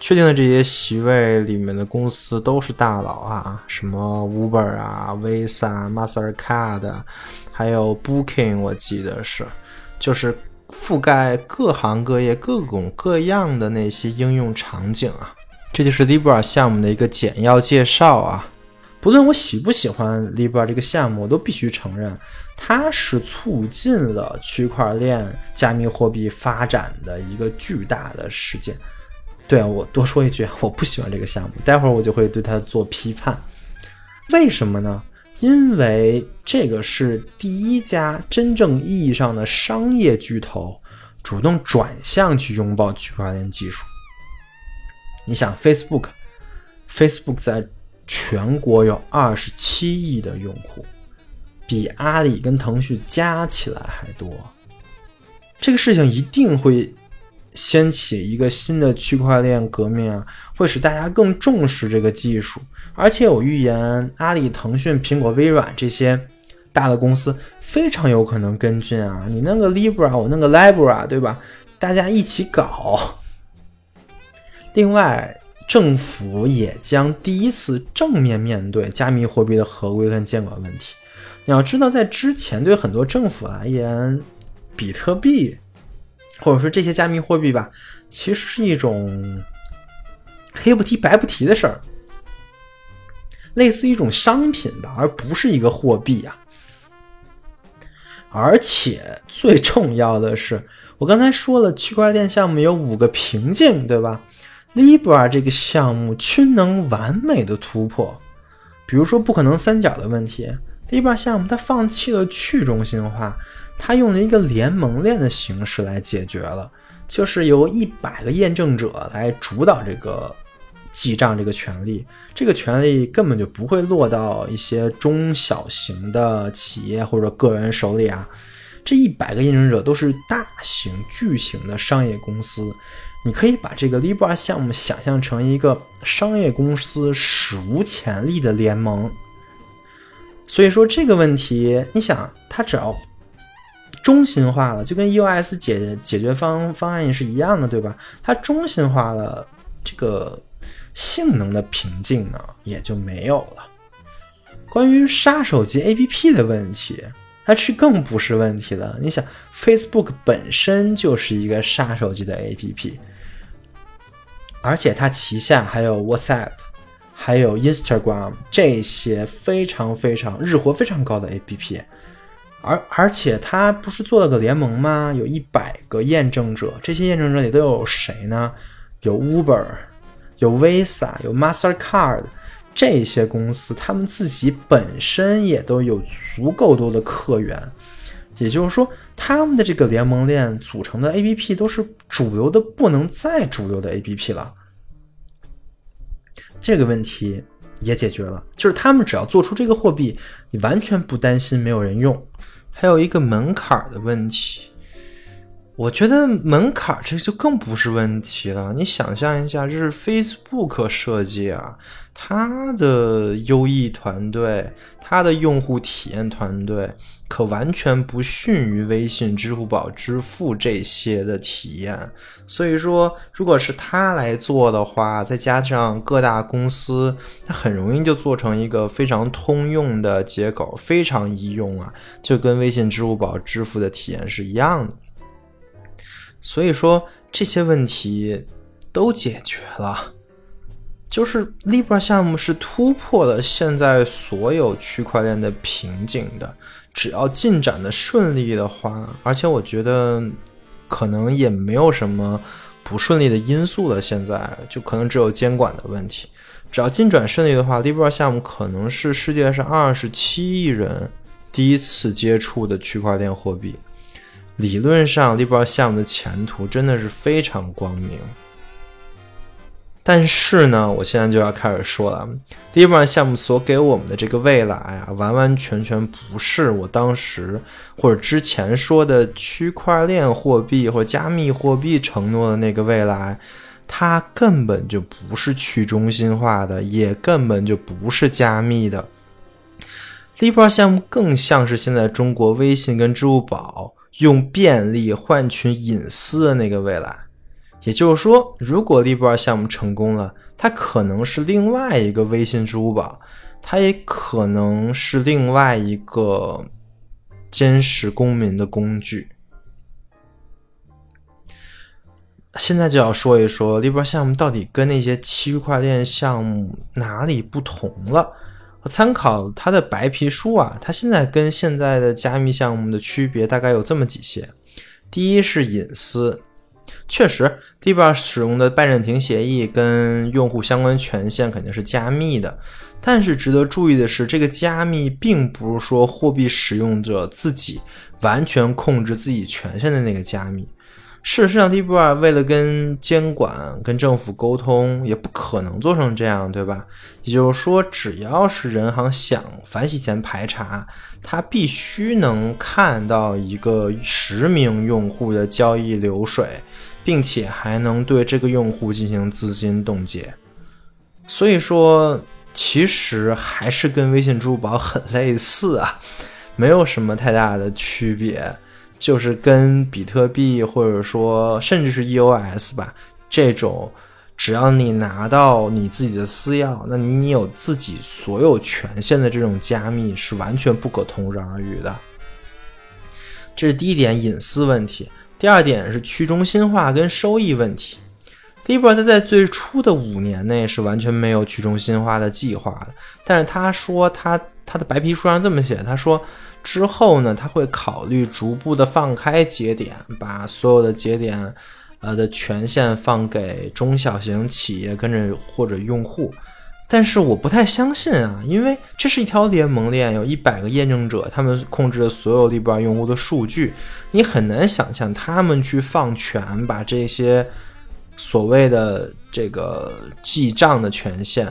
确定的这些席位里面的公司都是大佬啊，什么 Uber 啊、Visa、Mastercard，还有 Booking，我记得是，就是覆盖各行各业、各种各样的那些应用场景啊。这就是 Libra 项目的一个简要介绍啊。不论我喜不喜欢 Libra 这个项目，我都必须承认。它是促进了区块链加密货币发展的一个巨大的事件。对啊，我多说一句，我不喜欢这个项目，待会儿我就会对它做批判。为什么呢？因为这个是第一家真正意义上的商业巨头主动转向去拥抱区块链技术。你想，Facebook，Facebook 在全国有二十七亿的用户，比阿里跟腾讯加起来还多。这个事情一定会掀起一个新的区块链革命啊，会使大家更重视这个技术。而且我预言，阿里、腾讯、苹果、微软这些大的公司非常有可能跟进啊！你弄个 Libra，我弄个 Libra，对吧？大家一起搞。另外，政府也将第一次正面面对加密货币的合规跟监管问题。你要知道，在之前对很多政府而言，比特币或者说这些加密货币吧，其实是一种黑不提白不提的事儿。类似一种商品吧，而不是一个货币呀。而且最重要的是，我刚才说了，区块链项目有五个瓶颈，对吧？Libra 这个项目均能完美的突破。比如说不可能三角的问题，Libra 项目它放弃了去中心化，它用了一个联盟链的形式来解决了，就是由一百个验证者来主导这个。记账这个权利，这个权利根本就不会落到一些中小型的企业或者个人手里啊！这一百个验证者都是大型巨型的商业公司，你可以把这个 Libra 项目想象成一个商业公司史无前例的联盟。所以说这个问题，你想，它只要中心化了，就跟 EOS 解解决方方案也是一样的，对吧？它中心化了，这个。性能的瓶颈呢，也就没有了。关于杀手级 APP 的问题，它是更不是问题了。你想，Facebook 本身就是一个杀手级的 APP，而且它旗下还有 WhatsApp、还有 Instagram 这些非常非常日活非常高的 APP，而而且它不是做了个联盟吗？有一百个验证者，这些验证者里都有谁呢？有 Uber。有 Visa、有 Mastercard 这些公司，他们自己本身也都有足够多的客源，也就是说，他们的这个联盟链组成的 APP 都是主流的不能再主流的 APP 了。这个问题也解决了，就是他们只要做出这个货币，你完全不担心没有人用。还有一个门槛的问题。我觉得门槛这就更不是问题了。你想象一下，这是 Facebook 设计啊，它的优异团队，它的用户体验团队，可完全不逊于微信、支付宝支付这些的体验。所以说，如果是他来做的话，再加上各大公司，他很容易就做成一个非常通用的接口，非常易用啊，就跟微信、支付宝支付的体验是一样的。所以说这些问题都解决了，就是 Libra 项目是突破了现在所有区块链的瓶颈的。只要进展的顺利的话，而且我觉得可能也没有什么不顺利的因素了。现在就可能只有监管的问题。只要进展顺利的话，Libra 项目可能是世界上二十七亿人第一次接触的区块链货币。理论上，Libra 项目的前途真的是非常光明。但是呢，我现在就要开始说了，Libra 项目所给我们的这个未来啊，完完全全不是我当时或者之前说的区块链货币或加密货币承诺的那个未来，它根本就不是去中心化的，也根本就不是加密的。Libra 项目更像是现在中国微信跟支付宝。用便利换取隐私的那个未来，也就是说，如果 Libra 项目成功了，它可能是另外一个微信、支付宝，它也可能是另外一个监视公民的工具。现在就要说一说 Libra 项目到底跟那些区块链项目哪里不同了。参考它的白皮书啊，它现在跟现在的加密项目的区别大概有这么几些：第一是隐私，确实，Libra 使用的拜占庭协议跟用户相关权限肯定是加密的。但是值得注意的是，这个加密并不是说货币使用者自己完全控制自己权限的那个加密。事实上，Libra 为了跟监管、跟政府沟通，也不可能做成这样，对吧？也就是说，只要是人行想反洗钱排查，它必须能看到一个实名用户的交易流水，并且还能对这个用户进行资金冻结。所以说，其实还是跟微信、支付宝很类似啊，没有什么太大的区别。就是跟比特币或者说甚至是 EOS 吧，这种只要你拿到你自己的私钥，那你你有自己所有权限的这种加密是完全不可同日而语的。这是第一点隐私问题。第二点是去中心化跟收益问题。Libra 它在最初的五年内是完全没有去中心化的计划的，但是他说他他的白皮书上这么写，他说。之后呢，他会考虑逐步的放开节点，把所有的节点，呃的权限放给中小型企业跟着或者用户。但是我不太相信啊，因为这是一条联盟链，有一百个验证者，他们控制了所有 Libra 用户的数据，你很难想象他们去放权，把这些所谓的这个记账的权限。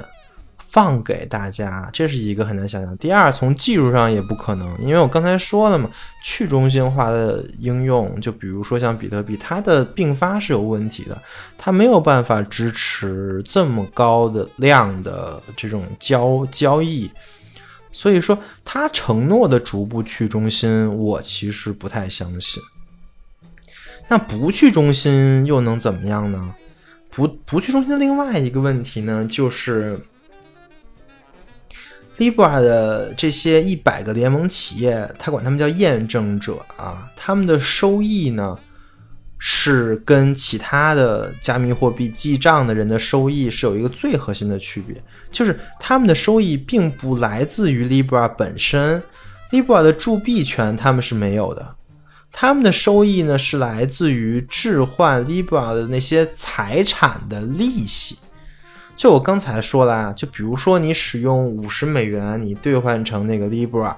放给大家，这是一个很难想象。第二，从技术上也不可能，因为我刚才说了嘛，去中心化的应用，就比如说像比特币，它的并发是有问题的，它没有办法支持这么高的量的这种交交易，所以说他承诺的逐步去中心，我其实不太相信。那不去中心又能怎么样呢？不不去中心的另外一个问题呢，就是。Libra 的这些一百个联盟企业，他管他们叫验证者啊，他们的收益呢是跟其他的加密货币记账的人的收益是有一个最核心的区别，就是他们的收益并不来自于 Libra 本身，Libra 的铸币权他们是没有的，他们的收益呢是来自于置换 Libra 的那些财产的利息。就我刚才说了啊，就比如说你使用五十美元，你兑换成那个 Libra，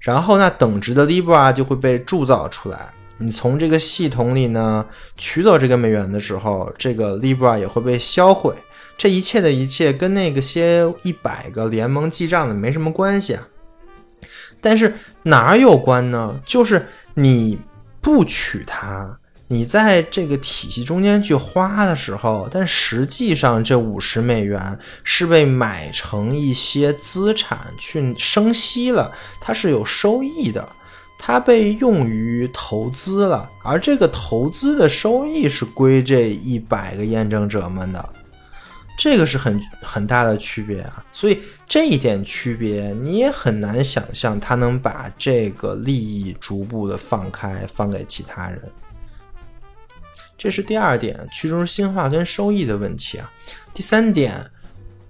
然后那等值的 Libra 就会被铸造出来。你从这个系统里呢取走这个美元的时候，这个 Libra 也会被销毁。这一切的一切跟那个些一百个联盟记账的没什么关系啊。但是哪有关呢？就是你不取它。你在这个体系中间去花的时候，但实际上这五十美元是被买成一些资产去生息了，它是有收益的，它被用于投资了，而这个投资的收益是归这一百个验证者们的，这个是很很大的区别啊，所以这一点区别你也很难想象他能把这个利益逐步的放开，放给其他人。这是第二点，去中心化跟收益的问题啊。第三点，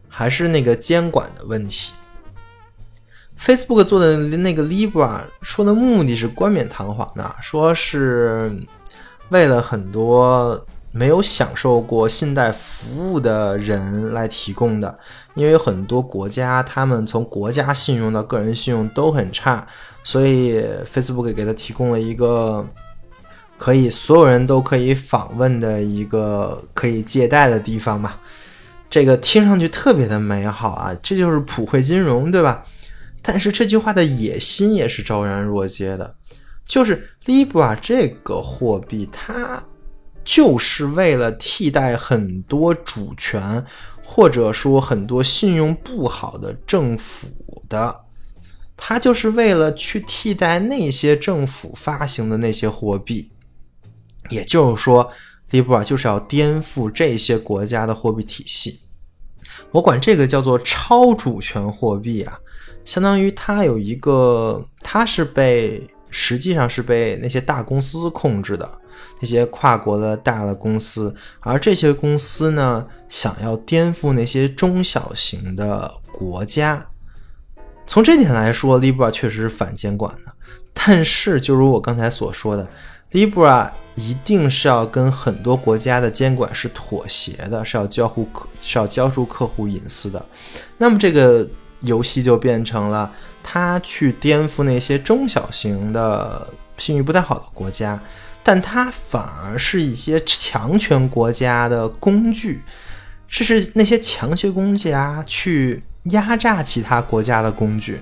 还是那个监管的问题。Facebook 做的那个 Libra 说的目的是冠冕堂皇的，说是为了很多没有享受过信贷服务的人来提供的，因为很多国家他们从国家信用到个人信用都很差，所以 Facebook 给他提供了一个。可以，所有人都可以访问的一个可以借贷的地方嘛？这个听上去特别的美好啊，这就是普惠金融，对吧？但是这句话的野心也是昭然若揭的，就是 Libra 这个货币，它就是为了替代很多主权或者说很多信用不好的政府的，它就是为了去替代那些政府发行的那些货币。也就是说，Libra 就是要颠覆这些国家的货币体系。我管这个叫做超主权货币啊，相当于它有一个，它是被实际上是被那些大公司控制的，那些跨国的大的公司，而这些公司呢，想要颠覆那些中小型的国家。从这点来说，Libra 确实是反监管的。但是，就如我刚才所说的。Libra 一定是要跟很多国家的监管是妥协的，是要交互客是要交出客户隐私的。那么这个游戏就变成了他去颠覆那些中小型的信誉不太好的国家，但他反而是一些强权国家的工具，这是那些强权国家去压榨其他国家的工具。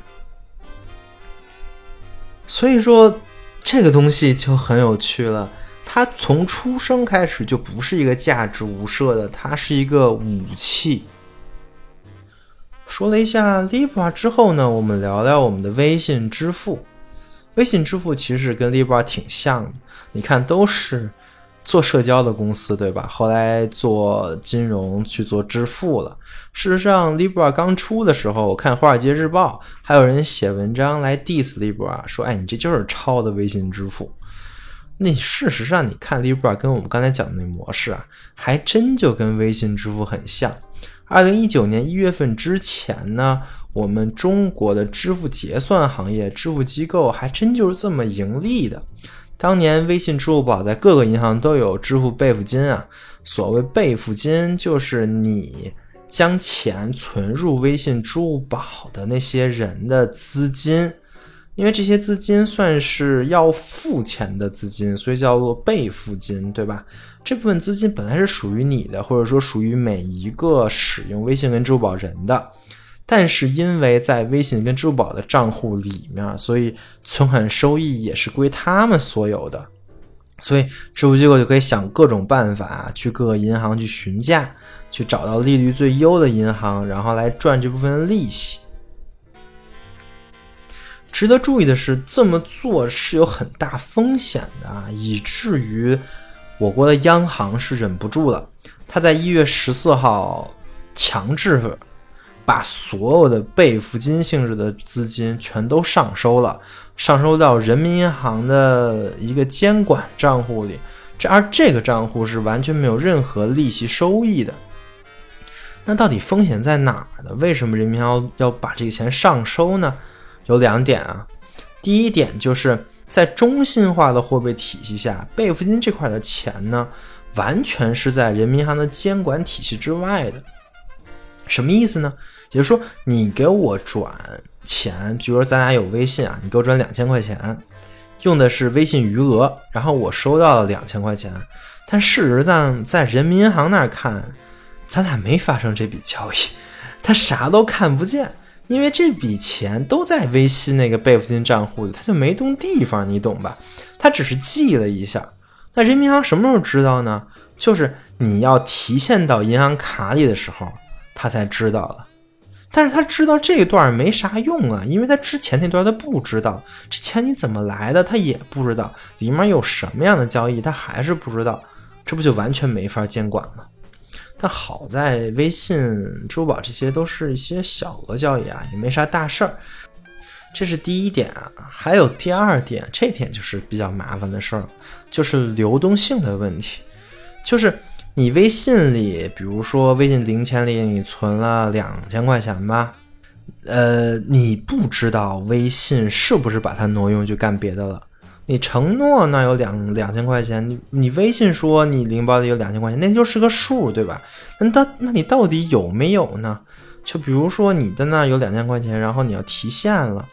所以说，这个东西就很有趣了。它从出生开始就不是一个价值无设的，它是一个武器。说了一下 Libra 之后呢，我们聊聊我们的微信支付。微信支付其实跟 Libra 挺像的，你看都是。做社交的公司，对吧？后来做金融去做支付了。事实上，Libra 刚出的时候，我看《华尔街日报》还有人写文章来 diss Libra，说：“哎，你这就是抄的微信支付。”那事实上，你看 Libra 跟我们刚才讲的那模式啊，还真就跟微信支付很像。二零一九年一月份之前呢，我们中国的支付结算行业、支付机构还真就是这么盈利的。当年微信、支付宝在各个银行都有支付备付金啊。所谓备付金，就是你将钱存入微信、支付宝的那些人的资金，因为这些资金算是要付钱的资金，所以叫做备付金，对吧？这部分资金本来是属于你的，或者说属于每一个使用微信跟支付宝人的。但是因为在微信跟支付宝的账户里面，所以存款收益也是归他们所有的，所以支付机构就可以想各种办法去各个银行去询价，去找到利率最优的银行，然后来赚这部分利息。值得注意的是，这么做是有很大风险的啊，以至于我国的央行是忍不住了，他在一月十四号强制。把所有的备付金性质的资金全都上收了，上收到人民银行的一个监管账户里。这而这个账户是完全没有任何利息收益的。那到底风险在哪儿呢？为什么人民银行要把这个钱上收呢？有两点啊。第一点就是在中心化的货币体系下，备付金这块的钱呢，完全是在人民银行的监管体系之外的。什么意思呢？也就是说，你给我转钱，比如说咱俩有微信啊，你给我转两千块钱，用的是微信余额，然后我收到了两千块钱，但事实上在人民银行那儿看，咱俩没发生这笔交易，他啥都看不见，因为这笔钱都在微信那个备付金账户里，他就没动地方，你懂吧？他只是记了一下，那人民银行什么时候知道呢？就是你要提现到银行卡里的时候，他才知道了。但是他知道这一段没啥用啊，因为他之前那段他不知道这钱你怎么来的，他也不知道里面有什么样的交易，他还是不知道，这不就完全没法监管吗？但好在微信、支付宝这些都是一些小额交易啊，也没啥大事儿，这是第一点啊。还有第二点，这点就是比较麻烦的事儿，就是流动性的问题，就是。你微信里，比如说微信零钱里，你存了两千块钱吧，呃，你不知道微信是不是把它挪用去干别的了。你承诺那有两两千块钱，你你微信说你零包里有两千块钱，那就是个数，对吧？那到那你到底有没有呢？就比如说你在那有两千块钱，然后你要提现了，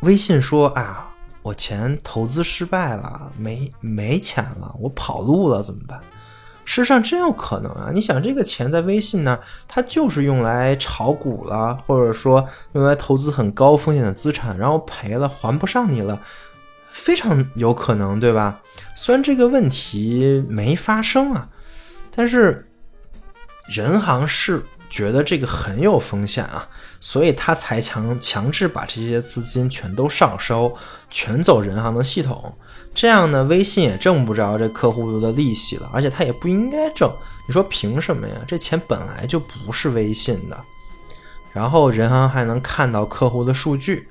微信说啊，我钱投资失败了，没没钱了，我跑路了，怎么办？事实上真有可能啊！你想，这个钱在微信呢，它就是用来炒股了，或者说用来投资很高风险的资产，然后赔了还不上你了，非常有可能，对吧？虽然这个问题没发生啊，但是人行是觉得这个很有风险啊，所以他才强强制把这些资金全都上收，全走人行的系统。这样呢，微信也挣不着这客户的利息了，而且他也不应该挣。你说凭什么呀？这钱本来就不是微信的，然后人行还能看到客户的数据，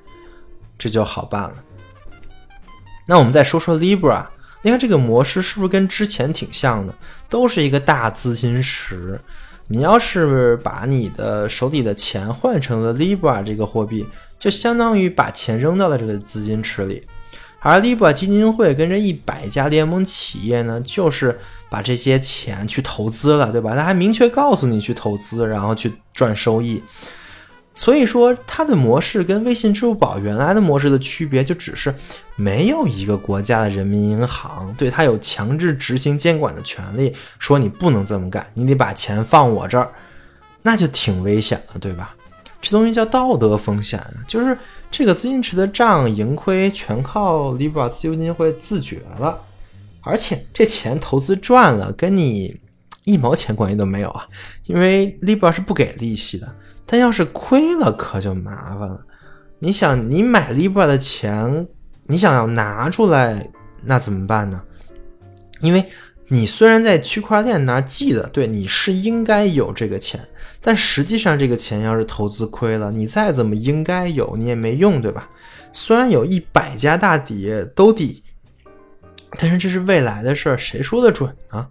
这就好办了。那我们再说说 Libra，你看这个模式是不是跟之前挺像的？都是一个大资金池，你要是把你的手里的钱换成了 Libra 这个货币，就相当于把钱扔到了这个资金池里。而 Libra 基金会跟这一百家联盟企业呢，就是把这些钱去投资了，对吧？他还明确告诉你去投资，然后去赚收益。所以说，它的模式跟微信、支付宝原来的模式的区别，就只是没有一个国家的人民银行对它有强制执行监管的权利，说你不能这么干，你得把钱放我这儿，那就挺危险的，对吧？这东西叫道德风险，就是这个资金池的账盈亏全靠 Libra 自由基金会自觉了，而且这钱投资赚了，跟你一毛钱关系都没有啊，因为 Libra 是不给利息的。但要是亏了，可就麻烦了。你想，你买 Libra 的钱，你想要拿出来，那怎么办呢？因为你虽然在区块链那记得，对你是应该有这个钱，但实际上这个钱要是投资亏了，你再怎么应该有，你也没用，对吧？虽然有一百家大底都底，但是这是未来的事儿，谁说的准呢？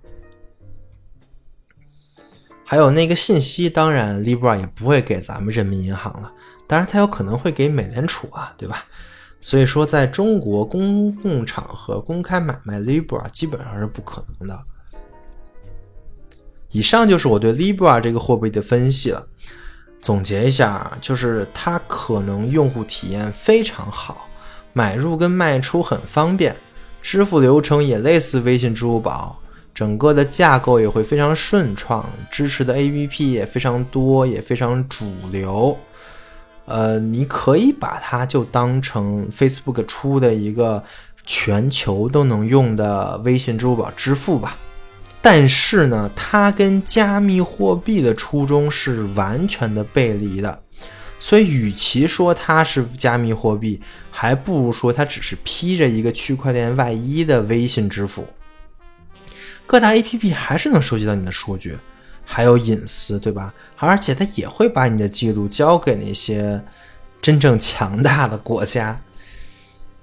还有那个信息，当然 Libra 也不会给咱们人民银行了，当然它有可能会给美联储啊，对吧？所以说，在中国公共场合公开买卖 Libra 基本上是不可能的。以上就是我对 Libra 这个货币的分析了。总结一下，就是它可能用户体验非常好，买入跟卖出很方便，支付流程也类似微信、支付宝。整个的架构也会非常顺畅，支持的 APP 也非常多，也非常主流。呃，你可以把它就当成 Facebook 出的一个全球都能用的微信、支付宝支付吧。但是呢，它跟加密货币的初衷是完全的背离的。所以，与其说它是加密货币，还不如说它只是披着一个区块链外衣的微信支付。各大 APP 还是能收集到你的数据，还有隐私，对吧？而且它也会把你的记录交给那些真正强大的国家。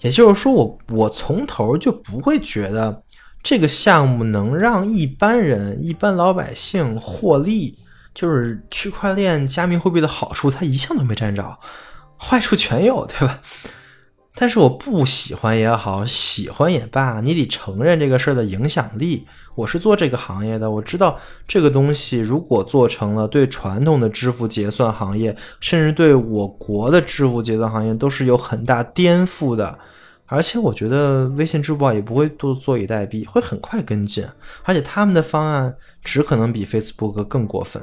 也就是说，我我从头就不会觉得这个项目能让一般人、一般老百姓获利。就是区块链加密货币的好处，它一项都没占着，坏处全有，对吧？但是我不喜欢也好，喜欢也罢，你得承认这个事儿的影响力。我是做这个行业的，我知道这个东西如果做成了，对传统的支付结算行业，甚至对我国的支付结算行业都是有很大颠覆的。而且我觉得微信、支付宝也不会多坐以待毙，会很快跟进。而且他们的方案只可能比 Facebook 更过分。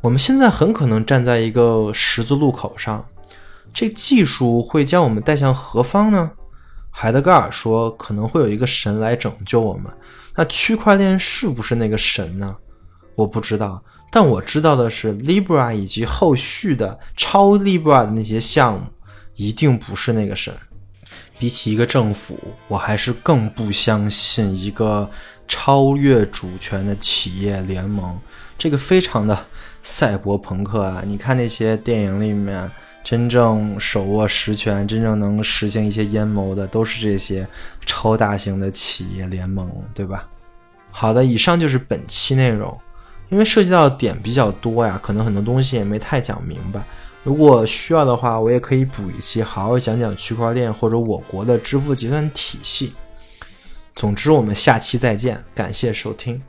我们现在很可能站在一个十字路口上。这技术会将我们带向何方呢？海德格尔说，可能会有一个神来拯救我们。那区块链是不是那个神呢？我不知道，但我知道的是，Libra 以及后续的超 Libra 的那些项目，一定不是那个神。比起一个政府，我还是更不相信一个超越主权的企业联盟。这个非常的赛博朋克啊！你看那些电影里面。真正手握实权、真正能实行一些阴谋的，都是这些超大型的企业联盟，对吧？好的，以上就是本期内容。因为涉及到的点比较多呀，可能很多东西也没太讲明白。如果需要的话，我也可以补一期，好好讲讲区块链或者我国的支付结算体系。总之，我们下期再见，感谢收听。